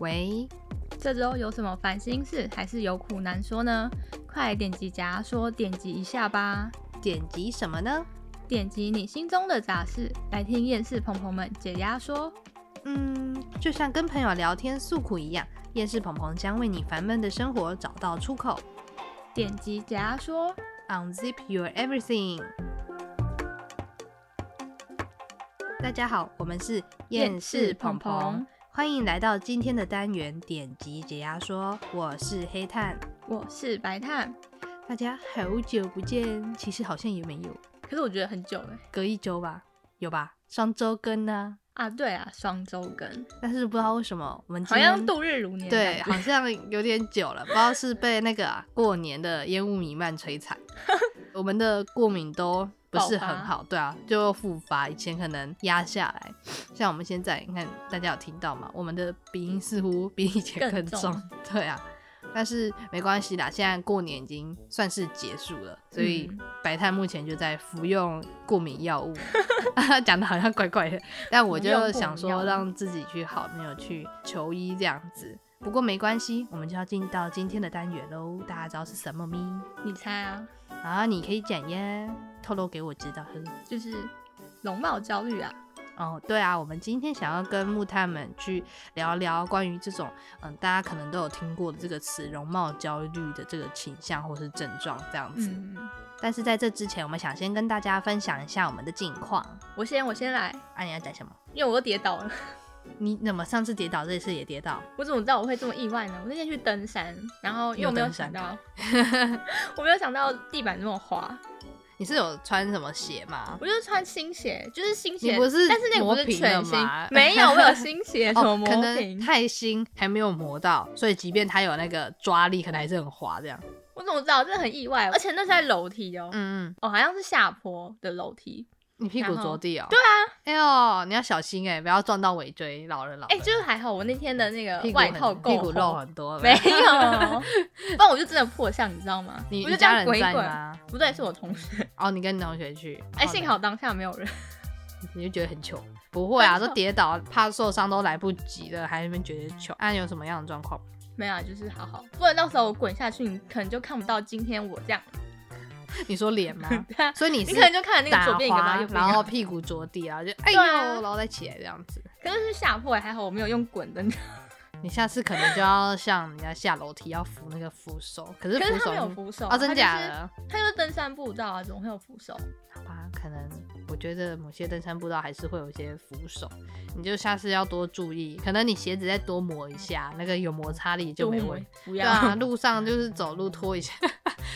喂，这周有什么烦心事，还是有苦难说呢？快点击夹说，点击一下吧！点击什么呢？点击你心中的杂事，来听厌世朋朋们解压说。嗯，就像跟朋友聊天诉苦一样，厌世鹏鹏将为你烦闷的生活找到出口。点击解压说，Unzip your everything。大家好，我们是厌世鹏鹏，欢迎来到今天的单元点击解压说，我是黑炭。我是白炭。大家好久不见，其实好像也没有，可是我觉得很久哎。隔一周吧，有吧？双周更呢、啊，对啊，双周更，但是不知道为什么我们好像度日如年。对，好像有点久了，不知道是被那个啊、过年的烟雾弥漫摧残，我们的过敏都不是很好，对啊，就复发。以前可能压下来，像我们现在，你看大家有听到吗？我们的鼻音似乎比以前更更重，对啊。但是没关系啦，现在过年已经算是结束了，所以嗯白炭目前就在服用过敏药物，讲的好像怪怪的，但我就想说让自己去好，没有去求医这样子。不过没关系，我们就要进到今天的单元喽。大家知道是什么咪？你猜啊，啊，你可以讲耶，透露给我知道。呵就是容貌焦虑啊。哦，对啊，我们今天想要跟木炭们去聊聊关于这种，嗯，大家可能都有听过的这个词——容貌焦虑的这个倾向或是症状这样子。嗯，但是在这之前，我们想先跟大家分享一下我们的近况。我先我先来，啊，你要讲什么？因为我都跌倒了。你怎么上次跌倒，这次也跌倒？我怎么知道我会这么意外呢？我那天去登山，然后因为我没有想到，我没有想到地板这么滑。你是有穿什么鞋吗？我就是穿新鞋，就是新鞋，你不是但是那个不是全新，没有，我有新 鞋，什么哦，可能平？太新还没有磨到，所以即便它有那个抓力，可能还是很滑这样。我怎么知道？真的很意外，而且那是在楼梯哦，嗯嗯，哦，好像是下坡的楼梯。你屁股着地哦。对啊。哎呦，你要小心哎，不要撞到尾椎，老人老哎、人。就是还好，我那天的那个外套够厚屁股肉很多。没有，不然我就真的破相，你知道吗？你我就这样你家人滚一滚，在吗？不对，是我同学。哦，你跟你同学去。哎、哦幸好当下没有人。你就觉得很糗。不会啊，都跌倒，怕受伤都来不及了，还在那边觉得糗。啊，有什么样的状况？没有啊，就是好好，不然到时候我滚下去，你可能就看不到今天我这样。你说脸吗？所以你是你可能就看那个打左边一个。然后屁股着地，啊就哎呦，然后再起来这样子。可是是下坡，还好我没有用滚的。你下次可能就要像人家下楼梯要扶那个扶手，可是扶手可是他没有扶手哦，真假？他的？就是他就是登山步道啊，怎么会有扶手？好吧，可能我觉得某些登山步道还是会有一些扶手，你就下次要多注意，可能你鞋子再多磨一下，那个有摩擦力就没问题。不要，对啊，路上就是走路拖一下，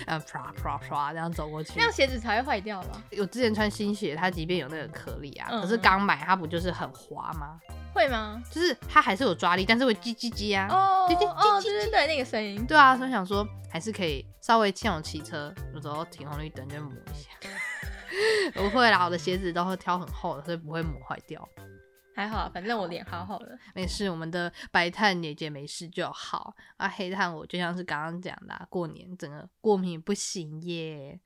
嗯，唰唰唰这样走过去那。样鞋子才会坏掉吧？我之前穿新鞋，它即便有那个颗粒啊，嗯可是刚买它不就是很滑吗？会吗？就是它还是有抓力，但是会叽叽叽啊。哦叽叽叽哦，叽对对对，那个声音。对啊，所以想说还是可以稍微像我骑车，有时候停红绿灯就磨一下。不会啦，我的鞋子都会挑很厚的，所以不会磨坏掉。还好啊，反正我脸好好的。没事，我们的白炭姐姐没事就好啊。黑炭我就像是刚刚讲的、啊，过年整个过敏不行耶。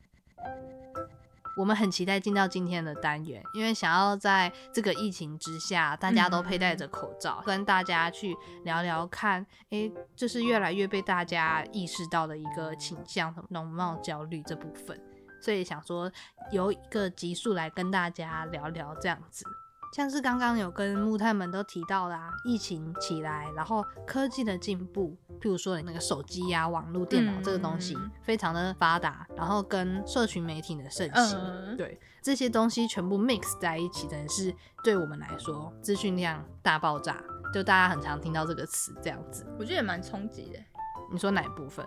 我们很期待进到今天的单元，因为想要在这个疫情之下，大家都佩戴着口罩，跟大家去聊聊看，诶，这是越来越被大家意识到的一个倾向，容貌焦虑这部分。所以想说有一个集数来跟大家聊聊这样子。像是刚刚有跟木炭们都提到啦、疫情起来，然后科技的进步，譬如说你那个手机呀、网络、电脑嗯这个东西非常的发达，然后跟社群媒体的盛行，嗯，对这些东西全部 mix 在一起，等于是对我们来说资讯量大爆炸，就大家很常听到这个词这样子。我觉得也蛮冲击的，你说哪一部分？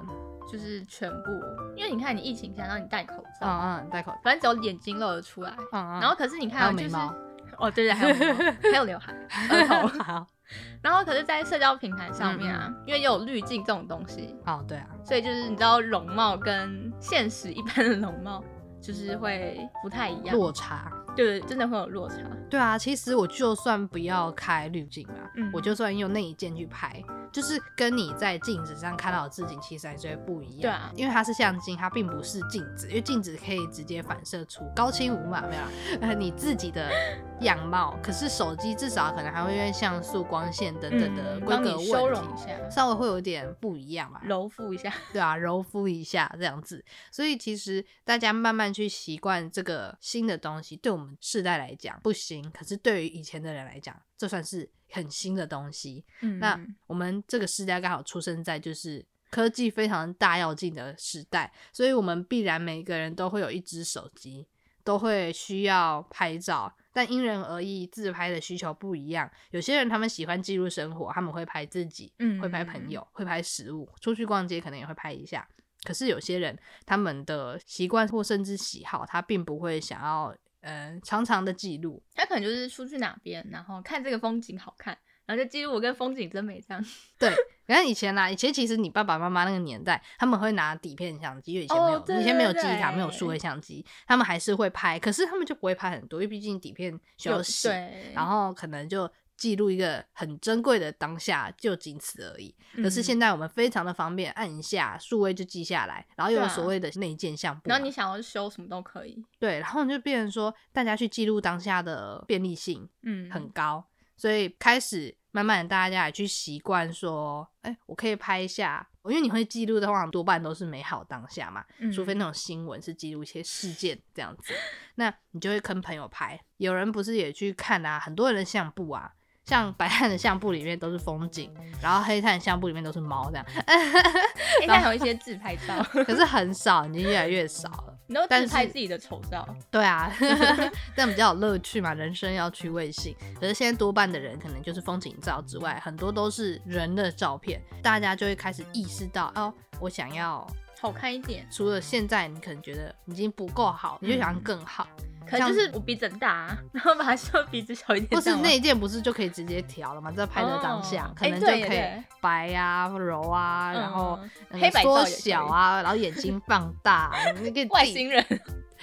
就是全部，因为你看你疫情下，然后你戴口罩，嗯嗯，戴口罩，反正只有眼睛露得出来，嗯嗯，然后可是你看就是哦对对，还有眉毛 还有刘海、额头，好，然后可是，在社交平台上面嗯啊，因为有滤镜这种东西，哦对啊，所以就是你知道容貌跟现实一般的容貌就是会不太一样，落差。就是真的会有落差。对啊，其实我就算不要开滤镜啊，嗯我就算用那一件去拍，就是跟你在镜子上看到的自己其实还是会不一样。对啊因为它是相机，它并不是镜子，因为镜子可以直接反射出高清无码，没有啦，呃，你自己的样貌，可是手机至少可能还会因为像素、光线等等的嗯规格问题，容一下，稍微会有点不一样吧。柔肤一下。对啊，柔肤一下这样子。所以其实大家慢慢去习惯这个新的东西，对我们世代来讲不行，可是对于以前的人来讲，这算是很新的东西。嗯，那我们这个世代刚好出生在就是科技非常大要进的时代，所以我们必然每个人都会有一只手机，都会需要拍照。但因人而异，自拍的需求不一样。有些人他们喜欢记录生活，他们会拍自己，嗯会拍朋友，会拍食物，出去逛街可能也会拍一下。可是有些人他们的习惯或甚至喜好，他并不会想要呃常常的记录。他可能就是出去哪边，然后看这个风景好看，然后就记录我跟风景真美这样。对，你看以前啦，以前其实你爸爸妈妈那个年代，他们会拿底片相机，因为以前没有，哦对以前没有对记忆卡，没有数位相机，他们还是会拍，可是他们就不会拍很多，因为毕竟底片需要洗，对，然后可能就记录一个很珍贵的当下，就仅此而已。可是嗯现在我们非常的方便，按一下数位就记下来，然后又有所谓的内建相簿嘛，然后你想要修什么都可以。对，然后就变成说大家去记录当下的便利性，嗯，很高，所以开始慢慢的大家也去习惯说，哎、我可以拍一下，因为你会记录的话，多半都是美好当下嘛，嗯除非那种新闻是记录一些事件这样子，那你就会跟朋友拍。有人不是也去看啊，很多人的相簿啊。像白炭的相簿里面都是风景，然后黑炭的相簿里面都是猫这样，现在还有一些自拍照，可是很少，已经越来越少了。你都但是自拍自己的丑照。对啊，这样比较有乐趣嘛，人生要趣味性。可是现在多半的人可能就是风景照之外，很多都是人的照片，大家就会开始意识到，哦，我想要好看一点，除了现在你可能觉得已经不够好，你就想要更好，可能就是我鼻子很大、啊，然后把它修鼻子小一点 不是那一，件不是就可以直接调了吗？在拍的当下，哦可能就可以对。白啊、柔啊，然后黑白照也可以小啊，然后眼睛放大，那个 外星人，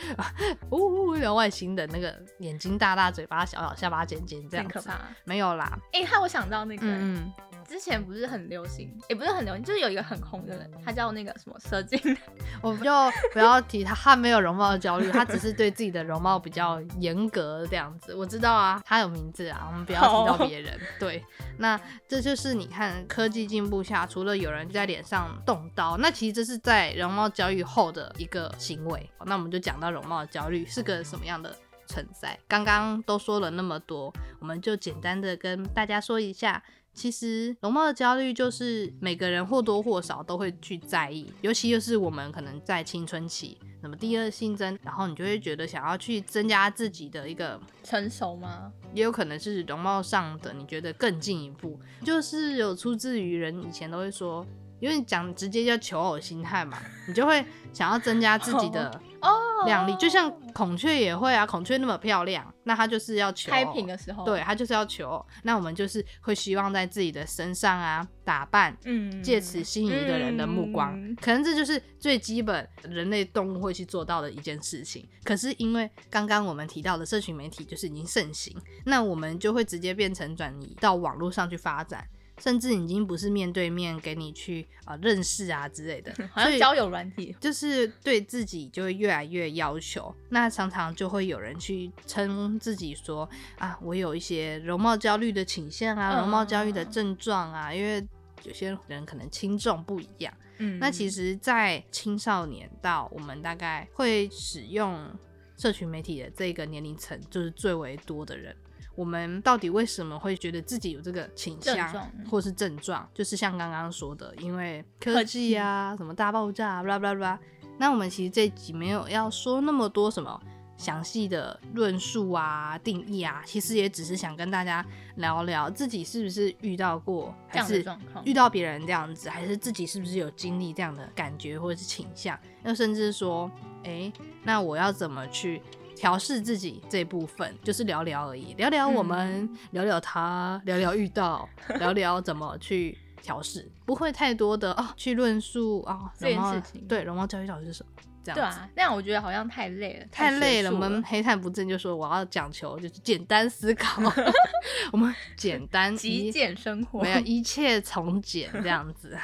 呜，有外星的那个眼睛大大，嘴巴小小，下巴尖尖这样可怕。没有啦，哎、害我想到那个、嗯嗯，之前不是很流行，也不是很流行，就是有一个很红的人，他叫那个什么蛇精，我们就 不要提他，他没有容貌焦虑，他只是对自己的容貌比较严格这样子。我知道啊，他有名字啊，我们不要提到别人。对，那这就是你看科技进步下，除了有人在脸上动刀，那其实这是在容貌焦虑后的一个行为。那我们就讲到容貌焦虑是个什么样的存在。刚刚都说了那么多，我们就简单的跟大家说一下。其实容貌的焦虑就是每个人或多或少都会去在意，尤其又是我们可能在青春期，那么第二性征，然后你就会觉得想要去增加自己的一个，成熟吗？也有可能是容貌上的，你觉得更进一步，就是有出自于人以前都会说，因为讲直接叫求偶心态嘛，你就会想要增加自己的 哦，靓丽，就像孔雀也会啊，孔雀那么漂亮，那它就是要求开屏的时候，对，它就是要求。那我们就是会希望在自己的身上啊打扮，嗯，借此吸引一个人的目光。嗯可能这就是最基本人类动物会去做到的一件事情。可是因为刚刚我们提到的社群媒体就是已经盛行，那我们就会直接变成转移到网络上去发展。甚至已经不是面对面给你去呃认识啊之类的，好像交友软体，就是对自己就会越来越要求，那常常就会有人去称自己说啊，我有一些容貌焦虑的倾向啊，嗯容貌焦虑的症状啊，因为有些人可能轻重不一样。嗯，那其实，在青少年到我们大概会使用社群媒体的这个年龄层，就是最为多的人。我们到底为什么会觉得自己有这个倾向或是症状？就是像刚刚说的，因为科技啊，什么大爆炸啊，blah blah blah。那我们其实这集没有要说那么多什么详细的论述啊、定义啊，其实也只是想跟大家聊聊自己是不是遇到过，还是遇到别人这样子，还是自己是不是有经历这样的感觉或者是倾向？又甚至说，诶，那我要怎么去调试自己这部分？就是聊聊而已，聊聊我们，嗯聊聊他，聊聊遇到，聊聊怎么去调试，不会太多的哦，去论述啊，这件事情对容貌教育到底是什么？这样子。对啊，那样我觉得好像太累了，太累了，术我们黑炭不正就说我要讲求就是简单思考，我们简单极一简生活没。有一切从简这样子。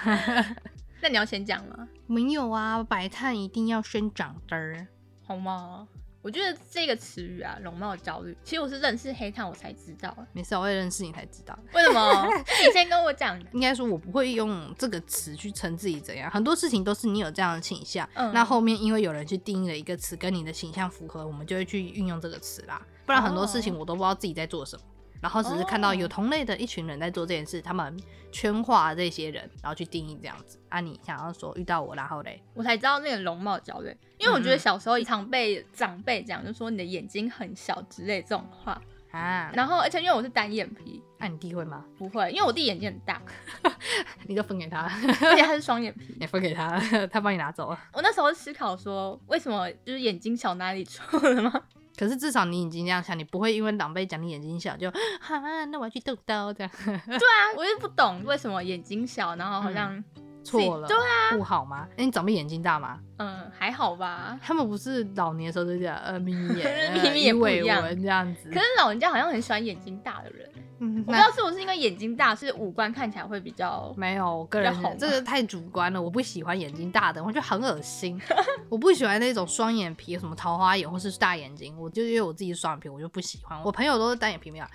那你要先讲吗？没有啊，白炭一定要先长枝儿。好吗？我觉得这个词语啊，容貌焦虑，其实我是认识黑炭我才知道。没事，我也认识你才知道。为什么？你先跟我讲。应该说，我不会用这个词去称自己怎样。很多事情都是你有这样的倾向，嗯那后面因为有人去定义了一个词跟你的倾向符合，我们就会去运用这个词啦。不然很多事情我都不知道自己在做什么。然后只是看到有同类的一群人在做这件事，他们圈化这些人，然后去定义这样子。啊，你想要说遇到我，然后嘞，我才知道那个容貌焦虑，因为我觉得小时候常被长辈讲，就说你的眼睛很小之类这种话。啊，然后，而且因为我是单眼皮，那、你弟会吗？不会，因为我弟眼睛很大，你就分给他，而且他是双眼皮。你分给他，他帮你拿走了。我那时候思考说，为什么就是眼睛小哪里错了吗？可是至少你已经这样想，你不会因为长辈讲你眼睛小就哈，那我要去动刀这样对啊，我就不懂为什么眼睛小，然后好像错了，对啊，不好吗？哎、你长辈眼睛大吗？嗯还好吧。他们不是老年的时候就这样，呃，眯眯眼，眯眯眼鱼尾不一样纹这样子。可是老人家好像很喜欢眼睛大的人，嗯，我不知道是不是因为眼睛大，是五官看起来会比较没有，我个人好这个太主观了，我不喜欢眼睛大的，我觉得很恶心。我不喜欢那种双眼皮，什么桃花眼或是大眼睛，我就因为我自己是双眼皮，我就不喜欢。我朋友都是单眼皮，没有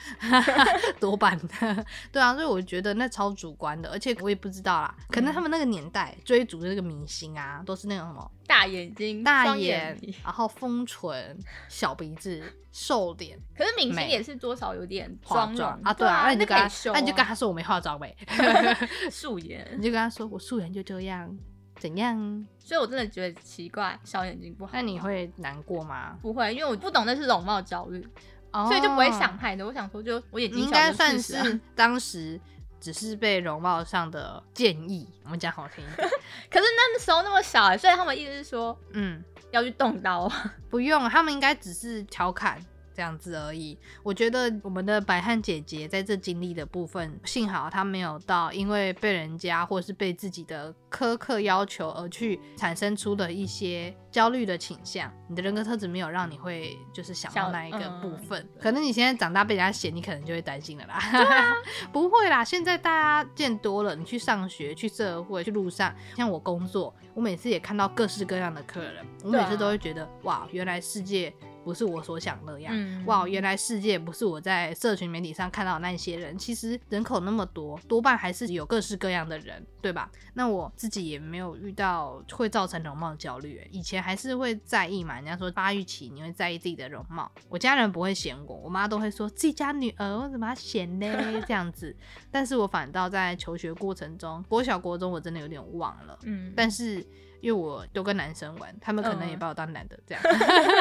多半的，对啊，所以我觉得那超主观的，而且我也不知道啦，可能他们那个年代追逐的那个明星啊，都是那种什么大眼睛、大双眼皮。，然后丰唇、小鼻子、瘦脸。可是明星也是多少有点化妆啊，对啊，那你就跟他，可以修那你就跟啊他说我没化妆呗，素颜，你就跟他说我素颜就这样，怎样？所以我真的觉得奇怪，小眼睛不好。那你会难过吗？不会，因为我不懂那是容貌焦虑，哦所以就不会想太多。我想说，就我眼睛小就应该算是当时只是被容貌上的建议，我们讲好听一点，可是那时候那么小欸，所以他们意思是说嗯，要去动刀啊。不用，他们应该只是调侃。这样子而已。我觉得我们的白汉姐姐在这经历的部分，幸好她没有到因为被人家或是被自己的苛刻要求而去产生出的一些焦虑的倾向。你的人格特质没有让你会就是想到那一个嗯部分。可能你现在长大被人家嫌，你可能就会担心了啦。啊 不会啦，现在大家见多了，你去上学、去社会、去路上，像我工作，我每次也看到各式各样的客人，我每次都会觉得，哇，原来世界不是我所想那样。嗯哇，原来世界不是我在社群媒体上看到的那些人，其实人口那么多，多半还是有各式各样的人，对吧？那我自己也没有遇到会造成容貌焦虑，以前还是会在意嘛。人家说发育期你会在意自己的容貌，我家人不会嫌我，我妈都会说自己家女儿为什么要嫌呢？这样子，但是我反倒在求学过程中，国小国中我真的有点忘了，嗯，但是因为我都跟男生玩，他们可能也嗯把我当男的这样。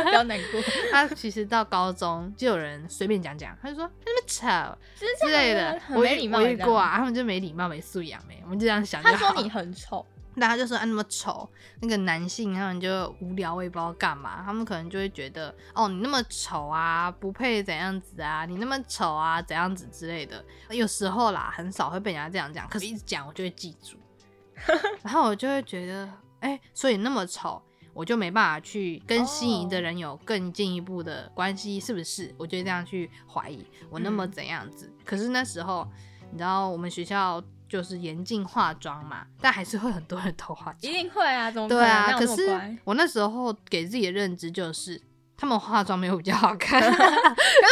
不要难过，他其实到高中就有人随便讲讲，他就说那么丑 之类的，我没礼貌过啊，他们就没礼貌、没素养没，我们就这样想就说你很丑，那他就说啊那么丑，那个男性他们就无聊，我也不知道干嘛，他们可能就会觉得哦你那么丑啊，不配怎样子啊，你那么丑啊怎样子之类的。有时候啦，很少会被人家这样讲，可是一直讲我就会记住，然后我就会觉得哎、所以那么丑。我就没办法去跟心仪的人有更进一步的关系，是不是？我就这样去怀疑我那么嗯怎样子。可是那时候，你知道我们学校就是严禁化妆嘛，但还是会很多人 偷化妆。一定会啊，怎么可对啊，可是我那时候给自己的认知就是，他们化妆没有比较好看。可是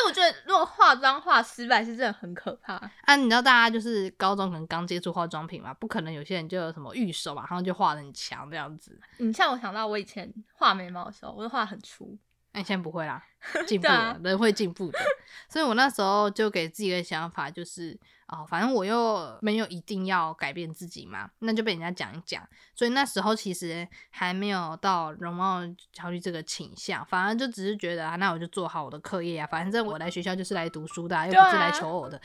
我觉得，如果化妆化失败，是真的很可怕。啊，你知道大家就是高中可能刚接触化妆品嘛，不可能有些人就有什么玉手嘛，然后就画的很强这样子。你像我想到我以前画眉毛的时候，我都画很粗，那、你现在不会啦，进步了，啊人会进步的。所以我那时候就给自己的想法就是，哦，反正我又没有一定要改变自己嘛，那就被人家讲一讲。所以那时候其实还没有到容貌焦虑这个倾向，反而就只是觉得啊，那我就做好我的课业啊，反正我来学校就是来读书的、啊，又不是来求偶的、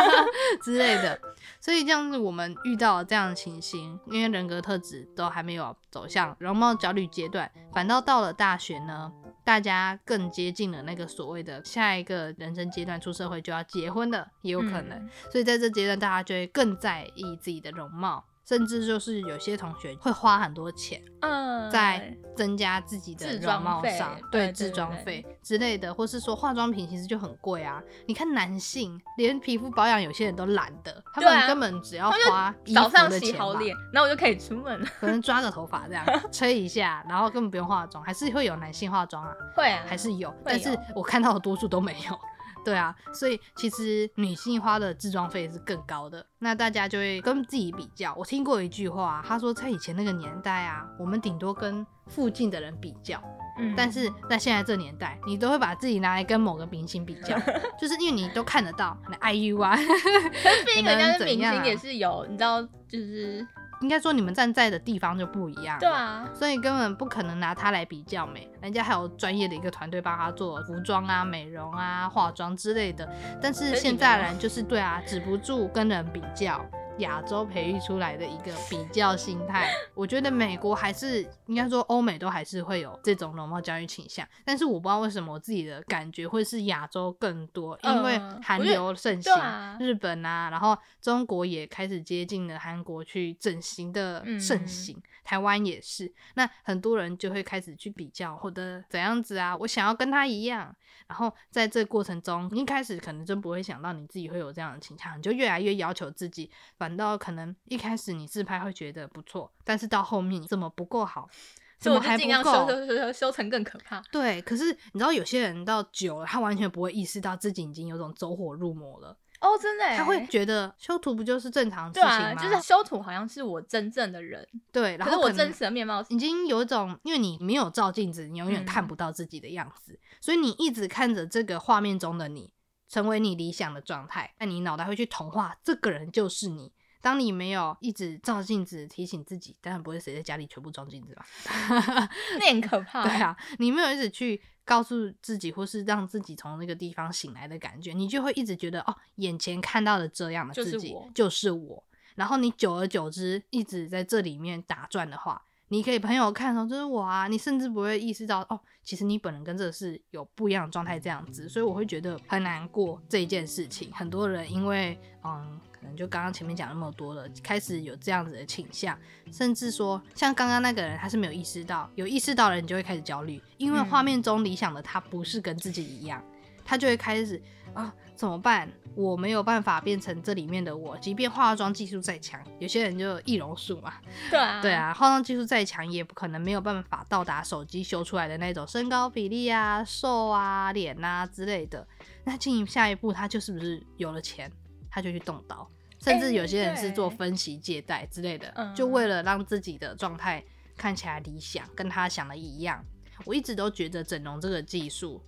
之类的。所以这样子，我们遇到这样的情形，因为人格特质都还没有走向容貌焦虑阶段，反倒到了大学呢，大家更接近了那个所谓的下一个人生阶段，出社会就要结婚的，也有可能。嗯所以在这阶段，大家就会更在意自己的容貌，甚至就是有些同学会花很多钱嗯，在增加自己的自容貌上，对对自装费之类的，或是说化妆品其实就很贵啊。你看男性连皮肤保养，有些人都懒得，他们根本只要花早上洗好脸，然后我就可以出门了。可能抓个头发这样 吹一下，然后根本不用化妆，还是会有男性化妆啊，会啊，还是有，但是我看到的多数都没有。对啊，所以其实女性花的自装费是更高的，那大家就会跟自己比较。我听过一句话，他说在以前那个年代啊，我们顶多跟附近的人比较，嗯但是在现在这年代，你都会把自己拿来跟某个明星比较，就是因为你都看得到，那 IU 啊，可是毕竟人家是明星，也是有，你知道，就是应该说你们站在的地方就不一样。对。啊，所以根本不可能拿它来比较美，人家还有专业的一个团队帮他做服装啊、美容啊、化妆之类的。但是现在人就是对啊，止不住跟人比较，亚洲培育出来的一个比较心态。我觉得美国还是应该说欧美都还是会有这种容貌焦虑倾向，但是我不知道为什么我自己的感觉会是亚洲更多，因为韩流盛行，日本啊，然后中国也开始接近了韩国去整形的盛嗯行，台湾也是。那很多人就会开始去比较，或者怎样子啊，我想要跟他一样。然后在这过程中，一开始可能真不会想到你自己会有这样的倾向，你就越来越要求自己，反倒可能一开始你自拍会觉得不错，但是到后面你怎么不够好，怎么还不够？修修修修成更可怕。对，可是你知道有些人到久了，他完全不会意识到自己已经有种走火入魔了，哦，真的耶，他会觉得修图不就是正常的事对情吗？啊，就是修图好像是我真正的人，对，然后可是我真实的面貌已经有一种，因为你没有照镜子，你永远看嗯不到自己的样子，所以你一直看着这个画面中的你，成为你理想的状态，那你脑袋会去同化这个人就是你。当你没有一直照镜子提醒自己，当然不会谁在家里全部装镜子吧？那很可怕。对，啊，你没有一直去告诉自己，或是让自己从那个地方醒来的感觉，你就会一直觉得哦，眼前看到的这样的自己就是我。然后你久而久之一直在这里面打转的话，你可以朋友看到这是我啊，你甚至不会意识到哦，其实你本人跟这个是有不一样的状态这样子，所以我会觉得很难过这一件事情。很多人因为嗯，可能就刚刚前面讲那么多了，开始有这样子的倾向，甚至说像刚刚那个人他是没有意识到，有意识到了你就会开始焦虑，因为嗯画面中理想的他不是跟自己一样，他就会开始啊怎么办？我没有办法变成这里面的我，即便化妆技术再强，有些人就易容术嘛，对啊，对，啊，化妆技术再强，也不可能没有办法到达手机修出来的那种身高比例啊、瘦啊、脸啊之类的。那进下一步，他就是不是有了钱，他就去动刀，甚至有些人是做分析借贷之类的，嗯就为了让自己的状态看起来理想，跟他想的一样。我一直都觉得整容这个技术，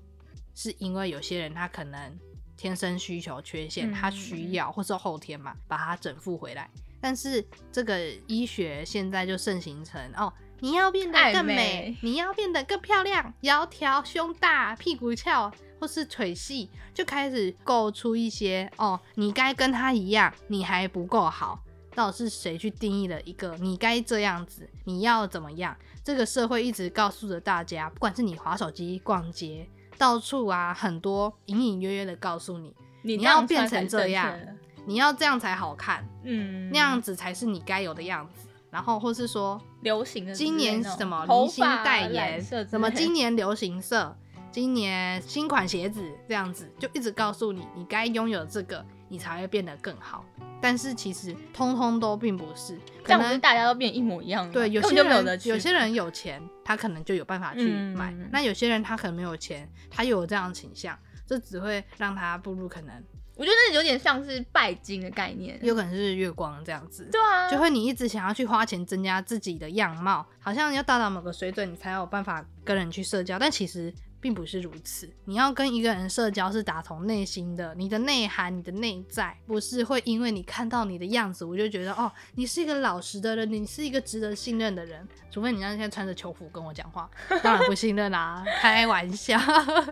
是因为有些人他可能天生需求缺陷，嗯他需要或是后天嘛，把它整复回来。但是这个医学现在就盛行成哦，你要变得更美美，你要变得更漂亮，窈窕、胸大、屁股翘，或是腿细，就开始构出一些哦，你该跟他一样，你还不够好。到底是谁去定义了一个你该这样子，你要怎么样？这个社会一直告诉着大家，不管是你划手机、逛街，到处啊，很多隐隐约约的告诉你，你你要变成这样样，你要这样才好看，嗯，那样子才是你该有的样子。然后或是说，流行的今年什么头明星发代言什么今 年流行色，今年新款鞋子这样子，就一直告诉你，你该拥有这个，你才会变得更好。但是其实通通都并不是，可能大家都变一模一样吗？对有些人有有些人有钱，他可能就有办法去买；嗯那有些人他可能没有钱，他又有这样的倾向，这只会让他步入可能我觉得那有点像是拜金的概念。有可能是月光这样子。对啊，就会你一直想要去花钱增加自己的样貌，好像要达到某个水准，你才有办法跟人去社交。但其实并不是如此。你要跟一个人社交是打从内心的，你的内涵、你的内在，不是会因为你看到你的样子，我就觉得哦，你是一个老实的人，你是一个值得信任的人。除非你那天穿着球服跟我讲话，当然不信任啦、开玩笑。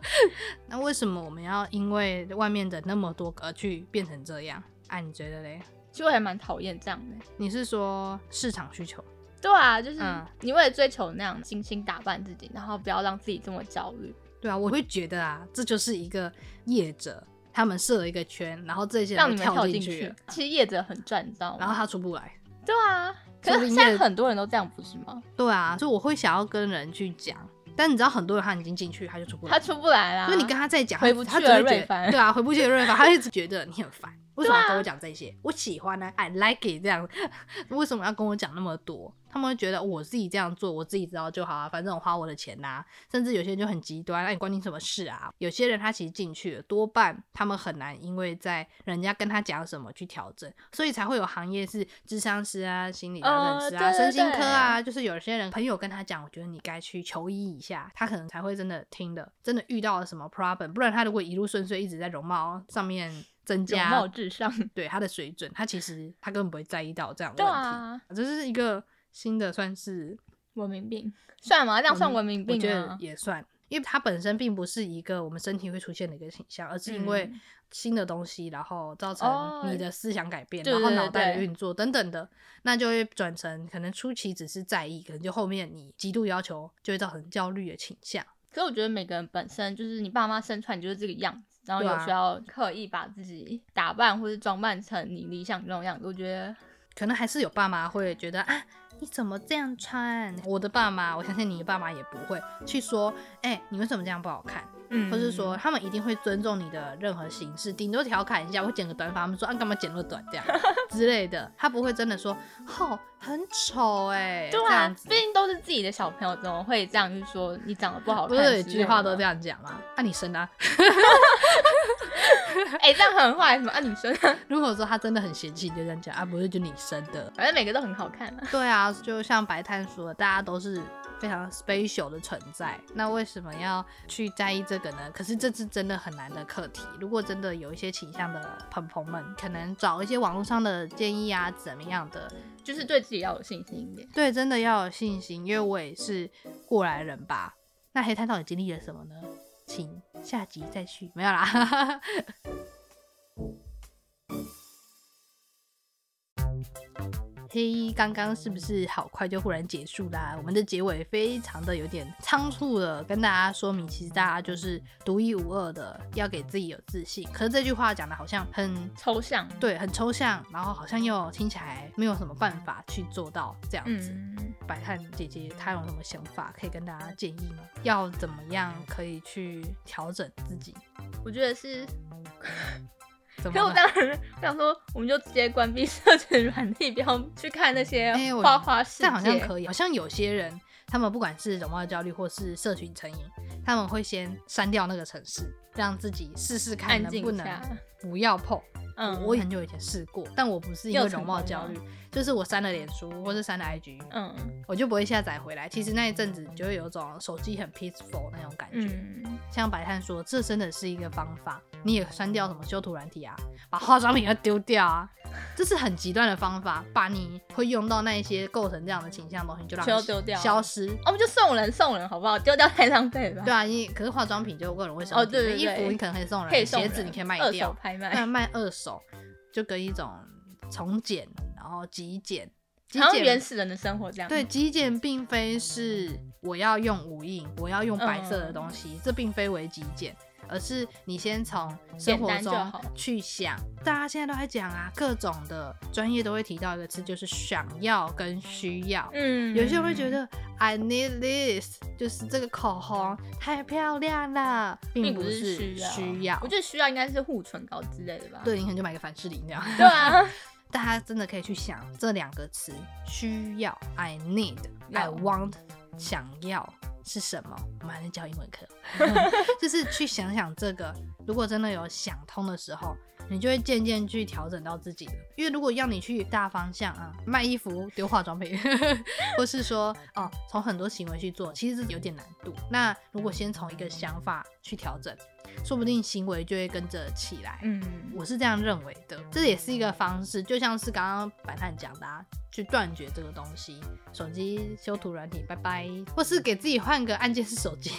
那为什么我们要因为外面的那么多而去变成这样？哎、你觉得嘞？其实我还蛮讨厌这样的。你是说市场需求？对啊，就是嗯你为了追求那样精心打扮自己，然后不要让自己这么焦虑。对啊，我会觉得啊，这就是一个业者他们设了一个圈，然后这些人让你们跳跳进去其实业者很赚，你知道吗？然后他出不来，对啊，可是现在很多人都这样，不是吗？对啊，所以我会想要跟人去讲，但你知道很多人他已经进去，他就出不来他。出不来啦。所以你跟他再讲，回不去了瑞凡对啊，回不去的瑞凡，他一直觉得你很烦。为什么要跟我讲这些？我喜欢呢、i like it 这样，为什么要跟我讲那么多？他们会觉得我自己这样做，我自己知道就好啊，反正我花我的钱呐、甚至有些人就很极端，那你关你什么事啊？有些人他其实进去了，多半他们很难因为在人家跟他讲什么去调整，所以才会有行业是智商师啊、心理师啊、身心科啊，就是有些人朋友跟他讲，我觉得你该去求医一下，他可能才会真的听的，真的遇到了什么 problem，不然他如果一路顺遂，一直在容貌上面增容加貌至上。对他的水准，他其实他根本不会在意到这样的问题。啊，这是一个新的算是文明病算吗？这样算文明病我觉得啊？也算，因为它本身并不是一个我们身体会出现的一个倾向，而是因为嗯新的东西，然后造哦成你的思想改变，然后脑袋的运作等等的，那就会转成可能初期只是在意，可能就后面你极度要求，就会造成焦虑的倾向。可是我觉得每个人本身就是你爸妈生出来你就是这个样子，然后有需要刻意把自己打扮或者装扮成你理想中的样子，我觉得可能还是有爸妈会觉得啊，你怎么这样穿？我的爸妈，我相信你的爸妈也不会去说，哎、你为什么这样不好看？嗯或是说他们一定会尊重你的任何形式，顶多调侃一下，我剪个短发，他们说啊干嘛剪那么短这样 之类的，他不会真的说哦很丑哎、对啊毕。竟都是自己的小朋友，怎么会这样去说你长得不好不看？是有句话都这样，讲吗？啊，你生啊！哎、这样很坏，什么啊女生啊，如果说他真的很嫌弃，你就这样讲啊，不是就你生的。反正每个都很好看啊。对啊，就像白炭说的，大家都是非常 special 的存在。那为什么要去在意这个呢？可是这是真的很难的课题。如果真的有一些倾向的朋朋们，可能找一些网络上的建议啊，怎么样的？就是对自己要有信心一点。对，真的要有信心，因为我也是过来人吧。那黑炭到底经历了什么呢？请下集再续，没有啦。嘿，刚刚是不是好快就忽然结束啦？我们的结尾非常的有点仓促的跟大家说明，其实大家就是独一无二的，要给自己有自信。可是这句话讲的好像很抽象，对，很抽象，然后好像又听起来没有什么办法去做到这样子。嗯，白炭姐姐她有什么想法可以跟大家建议吗？要怎么样可以去调整自己？我觉得是。怎可我？当然我想说，我们就直接关闭社群软体，不要去看那些花花世界。但好像可以，好像有些人他们不管是容貌焦虑或是社群成瘾，他们会先删掉那个城市，让自己试试看能不能。不要碰。嗯，我很久以前试过，但我不是因为容貌焦虑，就是我删了脸书或是删了 IG，嗯我就不会下载回来。其实那一阵子就会有种手机很 peaceful 那种感觉。嗯，像白炭说，这真的是一个方法。你也删掉什么修图软体啊，把化妆品要丢掉啊，这是很极端的方法，把你会用到那一些构成这样的倾向的东西就让它丢掉消失。我们就送人送人好不好？丢掉太浪费了吧。对 啊，你可是化妆品就个人卫生哦对对衣服你可能可以送人，可以送人鞋子你可以卖掉，拍卖，那卖二手就跟一种从简，然后极简，极简原始人的生活这样。对，，极简并非是我要用无印，我要用白色的东西，这并非为极简，而是你先从生活中去想。大家现在都在讲啊，各种的专业都会提到一个词，就是想要跟需要。嗯，有些人会觉得 I need this，就是这个口红太漂亮了，并不是是需要，需要我。觉得需要应该是护唇膏之类的吧。对，你可能就买个凡士林这样。对啊，大家真的可以去想这两个词：需要 I need、I want，想要是什么？我们还在教英文课，就是去想想这个。如果真的有想通的时候，你就会渐渐去调整到自己的。因为如果要你去大方向啊，卖衣服、丢化妆品，或是说哦，从很多行为去做，其实是有点难度。那如果先从一个想法去调整，说不定行为就会跟着起来。嗯，我是这样认为的，这也是一个方式，就像是刚刚白炭讲的、啊，去断绝这个东西，手机修图软体拜拜，或是给自己换个按键式手机，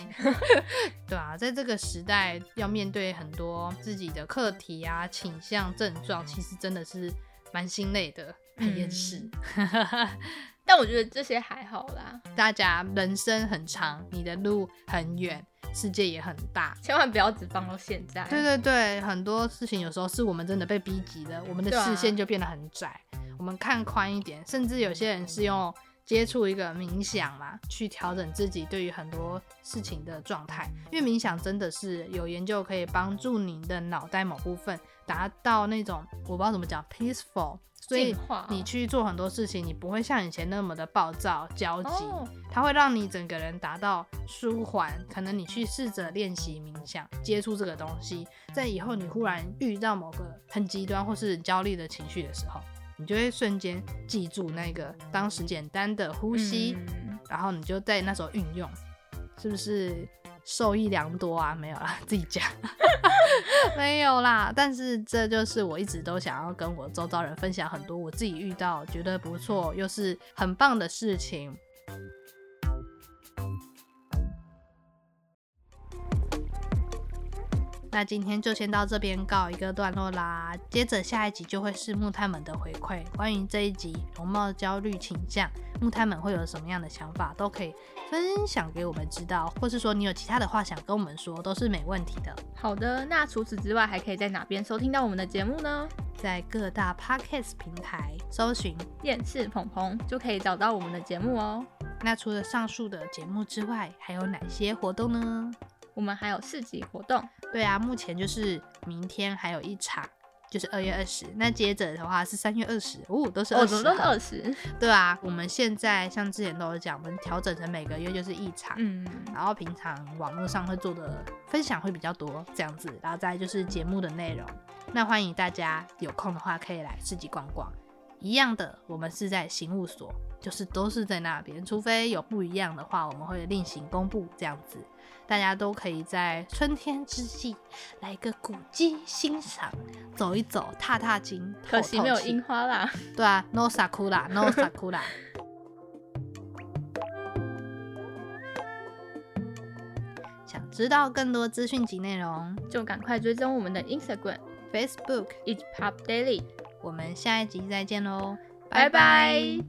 对啊，在这个时代要面对很多自己的课题啊、倾向、症状，其实真的是蛮心累的，很厌世。但我觉得这些还好啦，大家人生很长，你的路很远，世界也很大，千万不要只放到现在。对对对，很多事情有时候是我们真的被逼急了，我们的视线就变得很窄。我们看宽一点，甚至有些人是用接触一个冥想嘛，去调整自己对于很多事情的状态。因为冥想真的是有研究可以帮助你的脑袋某部分达到那种我不知道怎么讲 peaceful，所以你去做很多事情，你不会像以前那么的暴躁焦急。哦，它会让你整个人达到舒缓。可能你去试着练习冥想，接触这个东西，在以后你忽然遇到某个很极端或是焦虑的情绪的时候，你就会瞬间记住那个当时简单的呼吸，嗯。然后你就在那时候运用，是不是受益良多啊？没有啦，自己讲。没有啦，但是这就是我一直都想要跟我周遭人分享很多我自己遇到觉得不错又是很棒的事情。那今天就先到这边告一个段落啦。接着下一集就会是木炭们的回馈，关于这一集容貌焦虑倾向，木炭们会有什么样的想法，都可以分享给我们知道，或是说你有其他的话想跟我们说，都是没问题的。好的，那除此之外，还可以在哪边收听到我们的节目呢？在各大 podcast 平台搜寻。电视鹏鹏就可以找到我们的节目哦。那除了上述的节目之外，还有哪些活动呢？我们还有市集活动，对啊，目前就是明天还有一场，就是二月二十。那接着的话是三月二十，哦，都是哦，二十、哦都是二十？对啊，我们现在像之前都有讲，我们调整成每个月就是一场，嗯，然后平常网络上会做的分享会比较多，这样子，然后再就是节目的内容。那欢迎大家有空的话可以来市集逛逛。一样的，我们是在刑务所，就是都是在那边，除非有不一样的话，我们会另行公布这样子。大家都可以在春天之际来个古迹欣赏，走一走，踏踏青。可惜没有樱花啦。对啊，no sakura，no sakura。想知道更多资讯及内容就赶快追踪我们的 Instagram，Facebook，each pop daily，我们下一集再见喽，拜拜